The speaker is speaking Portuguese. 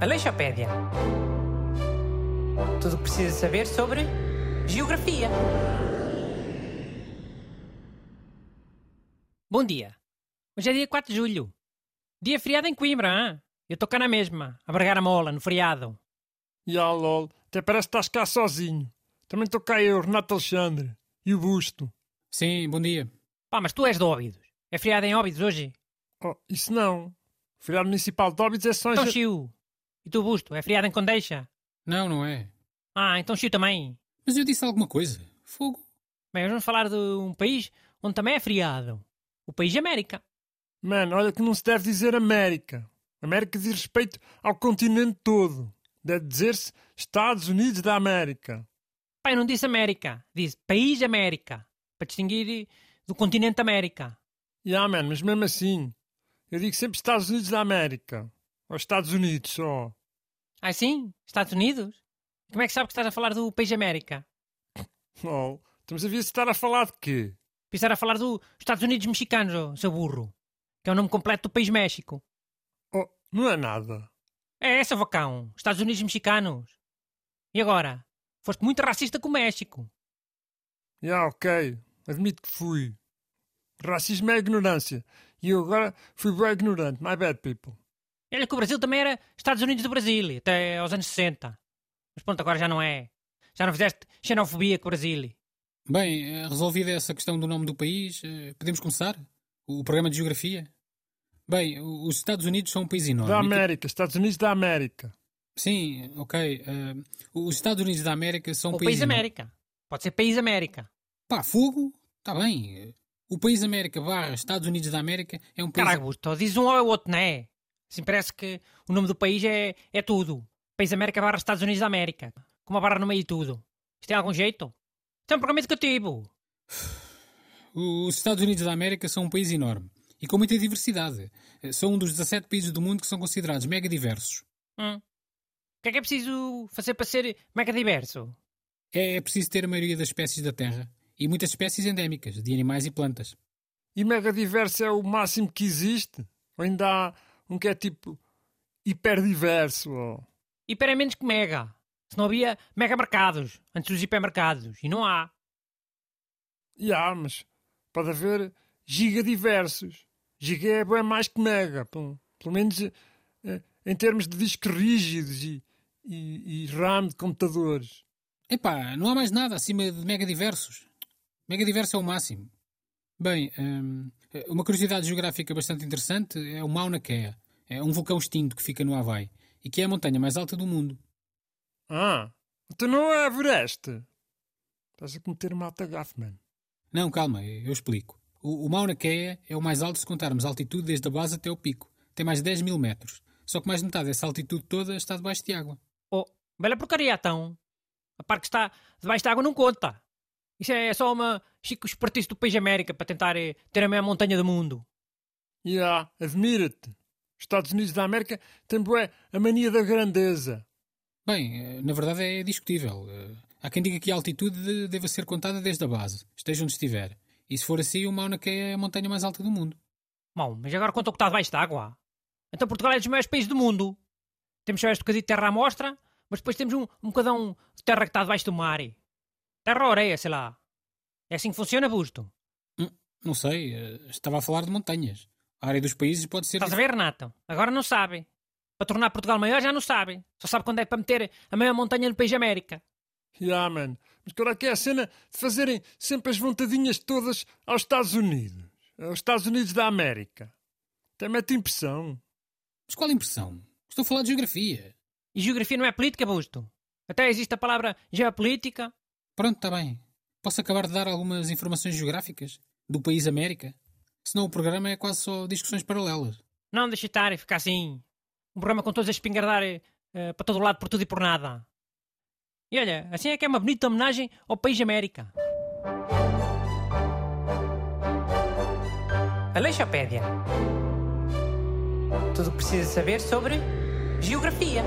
Aleixopédia. Tudo o que precisa saber sobre geografia. Bom dia. Hoje é dia 4 de julho. Dia feriado em Coimbra, hein? Eu estou cá na mesma, a bregar a mola, no feriado. Ya, lol, até parece que estás cá sozinho. Também estou cá eu, Renato Alexandre. E o Busto. Sim, bom dia. Pá, mas tu és de Óbidos. É feriado em Óbidos hoje? Oh, isso não. O feriado municipal de Óbidos é só. Então Chiu. E tu, Busto, é feriado em Condeixa? Não, não é. Ah, então Chiu também. Mas eu disse alguma coisa. Fogo. Bem, hoje vamos falar de um país onde também é feriado. O país América. Mano, olha que não se deve dizer América. América diz respeito ao continente todo. Deve dizer-se Estados Unidos da América. Pai, não disse América. Disse País América. Para distinguir do continente América. Ya, mano, mas mesmo assim. Eu digo sempre Estados Unidos da América. Ou Estados Unidos só. Ah, sim? Estados Unidos? Como é que sabe que estás a falar do país América? Oh, estamos a ver se estar a falar de quê? Pensar a falar dos Estados Unidos mexicanos, oh, seu burro. Que é o nome completo do país México. Oh, não é nada. É essa, vacão. Estados Unidos mexicanos. E agora? Foste muito racista com o México. Ya, ok. Admito que fui. Racismo é ignorância. E eu agora fui bem ignorante. My bad, people. Olha que o Brasil também era Estados Unidos do Brasil, até aos anos 60. Mas pronto, agora já não é. Já não fizeste xenofobia com o Brasil. Bem, eh, resolvida essa questão do nome do país, eh, podemos começar? O programa de geografia? Bem, os Estados Unidos são um país enorme. Da América. Estados Unidos da América. Sim, ok. eh, os Estados Unidos da América são um Ou país país enorme. América. Pode ser país América. Pá, fogo? Está bem. O país América barra Estados Unidos da América é um país... Caralho, Augusto, diz um ou é o outro, não é? Assim parece que o nome do país é, é tudo. País América barra Estados Unidos da América. Com uma barra no meio de tudo. Isto tem algum jeito? Isto é um programa educativo. Os Estados Unidos da América são um país enorme e com muita diversidade. Eh, São um dos 17 países do mundo que são considerados mega diversos. Hum. O que é que é preciso fazer para ser mega diverso? É preciso ter a maioria das espécies da Terra e muitas espécies endémicas de animais e plantas. E mega diverso é o máximo que existe? Ou ainda há um que é tipo hiperdiverso? Oh. Hiper é menos que mega. Se não havia mega mercados antes dos hipermercados. E não há. Ya, mas pode haver gigadiversos. Giga é bem mais que mega. Pelo, pelo menos eh, em termos de discos rígidos e, e, e RAM de computadores. Epá, não há mais nada acima de mega diversos. Mega diverso é o máximo. Bem, hum, uma curiosidade geográfica bastante interessante é o Mauna Kea. É um vulcão extinto que fica no Havaí e que é a montanha mais alta do mundo. Ah, então não é Everest. Estás a cometer uma alta gafe, mano. Não, calma, eu explico. O, o Mauna Kea é o mais alto se contarmos a altitude desde a base até o pico. Tem mais de 10 mil metros. Só que mais de metade dessa altitude toda está debaixo de água. Oh, bela porcaria então. A parte que está debaixo da água não conta. Isso é só uma chico espertice do país América para tentar eh, ter a maior montanha do mundo. Ya, admira-te. Os Estados Unidos da América têm bué a mania da grandeza. Bem, eh, na verdade é discutível. Eh, Há quem diga que a altitude de- deva ser contada desde a base, esteja onde estiver. E se for assim, o Mauna Kea é a montanha mais alta do mundo. Bom, mas agora conta o que está debaixo da água. Então Portugal é dos maiores países do mundo. Temos só este bocadinho de terra à mostra, mas depois temos um, um bocadão de terra que está debaixo do mar. Terra ou areia, sei lá. É assim que funciona, Busto. Hum, não sei, eh, estava a falar de montanhas. A área dos países pode ser. Estás a ver, Renato? Agora não sabe. Para tornar Portugal maior já não sabe. Só sabe quando é para meter a maior montanha no país América. Ya, mano. Mas qual é que é a cena de fazerem sempre as vontadinhas todas aos Estados Unidos? Aos Estados Unidos da América. Até mete impressão. Mas qual impressão? Estou a falar de geografia. E geografia não é política, Busto. Até existe a palavra geopolítica. Pronto, está bem. Posso acabar de dar algumas informações geográficas do país América? Senão o programa é quase só discussões paralelas. Não deixe estar e ficar assim. Um programa com todos a espingardar eh, para todo lado por tudo e por nada. E olha, assim é que é uma bonita homenagem ao país América. Aleixopédia. Tudo o que precisa saber sobre geografia.